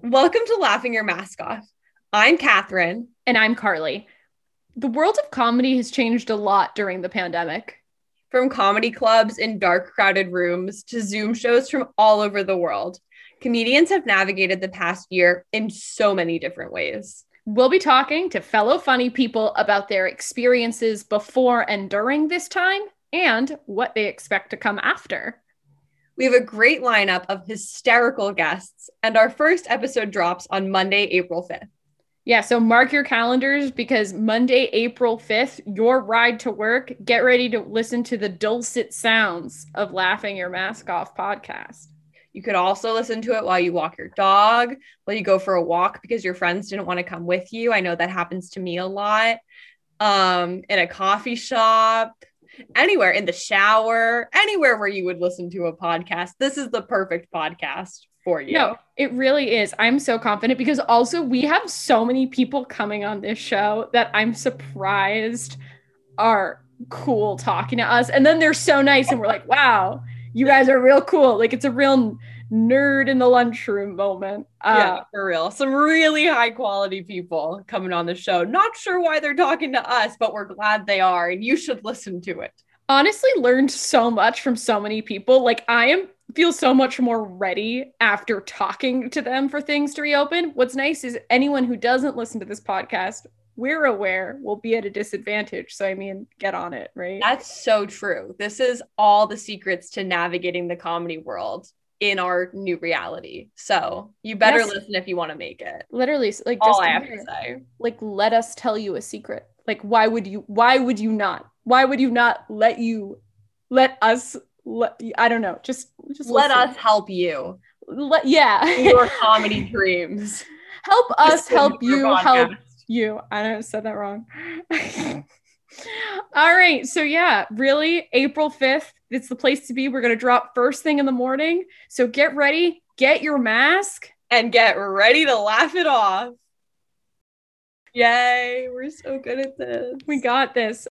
Welcome to Laughing Your Mask Off. I'm Catherine. And I'm Carly. The world of comedy has changed a lot during the pandemic. From comedy clubs in dark, crowded rooms to Zoom shows from all over the world, comedians have navigated the past year in so many different ways. We'll be talking to fellow funny people about their experiences before and during this time and what they expect to come after. We have a great lineup of hysterical guests, and our first episode drops on Monday, April 5th. Yeah, so mark your calendars because Monday, April 5th, your ride to work, get ready to listen to the dulcet sounds of Laughing Your Mask Off podcast. You could also listen to it while you walk your dog, while you go for a walk because your friends didn't want to come with you. I know that happens to me a lot. Um, in a coffee shop, anywhere in the shower, anywhere where you would listen to a podcast. This is the perfect podcast for you. No, it really is. I'm so confident because also we have so many people coming on this show that I'm surprised are cool talking to us. And then they're so nice and we're like, wow, you guys are real cool. Like it's a real nerd in the lunchroom moment. Uh, yeah, for real. Some really high quality people coming on the show. Not sure why they're talking to us, but we're glad they are, and you should listen to it. Honestly, learned so much from so many people. Like I am feel so much more ready after talking to them for things to reopen. What's nice is anyone who doesn't listen to this podcast, we're aware will be at a disadvantage. So I mean, get on it, right? That's so true. This is all the secrets to navigating the comedy world in our new reality. So you better yes. listen if you want to make it. Literally, like all I have to say. Like, let us tell you a secret. Like, why would you? Why would you not? Why would you not let you? Let us. Let, I don't know. Just, just let listen. us help you. Let, yeah. your comedy dreams. Help us help you. Podcast. Help you. I don't said that wrong. All right. So yeah, really, April 5th, it's the place to be. We're going to drop first thing in the morning. So get ready, get your mask, and get ready to laugh it off. Yay, we're so good at this. We got this.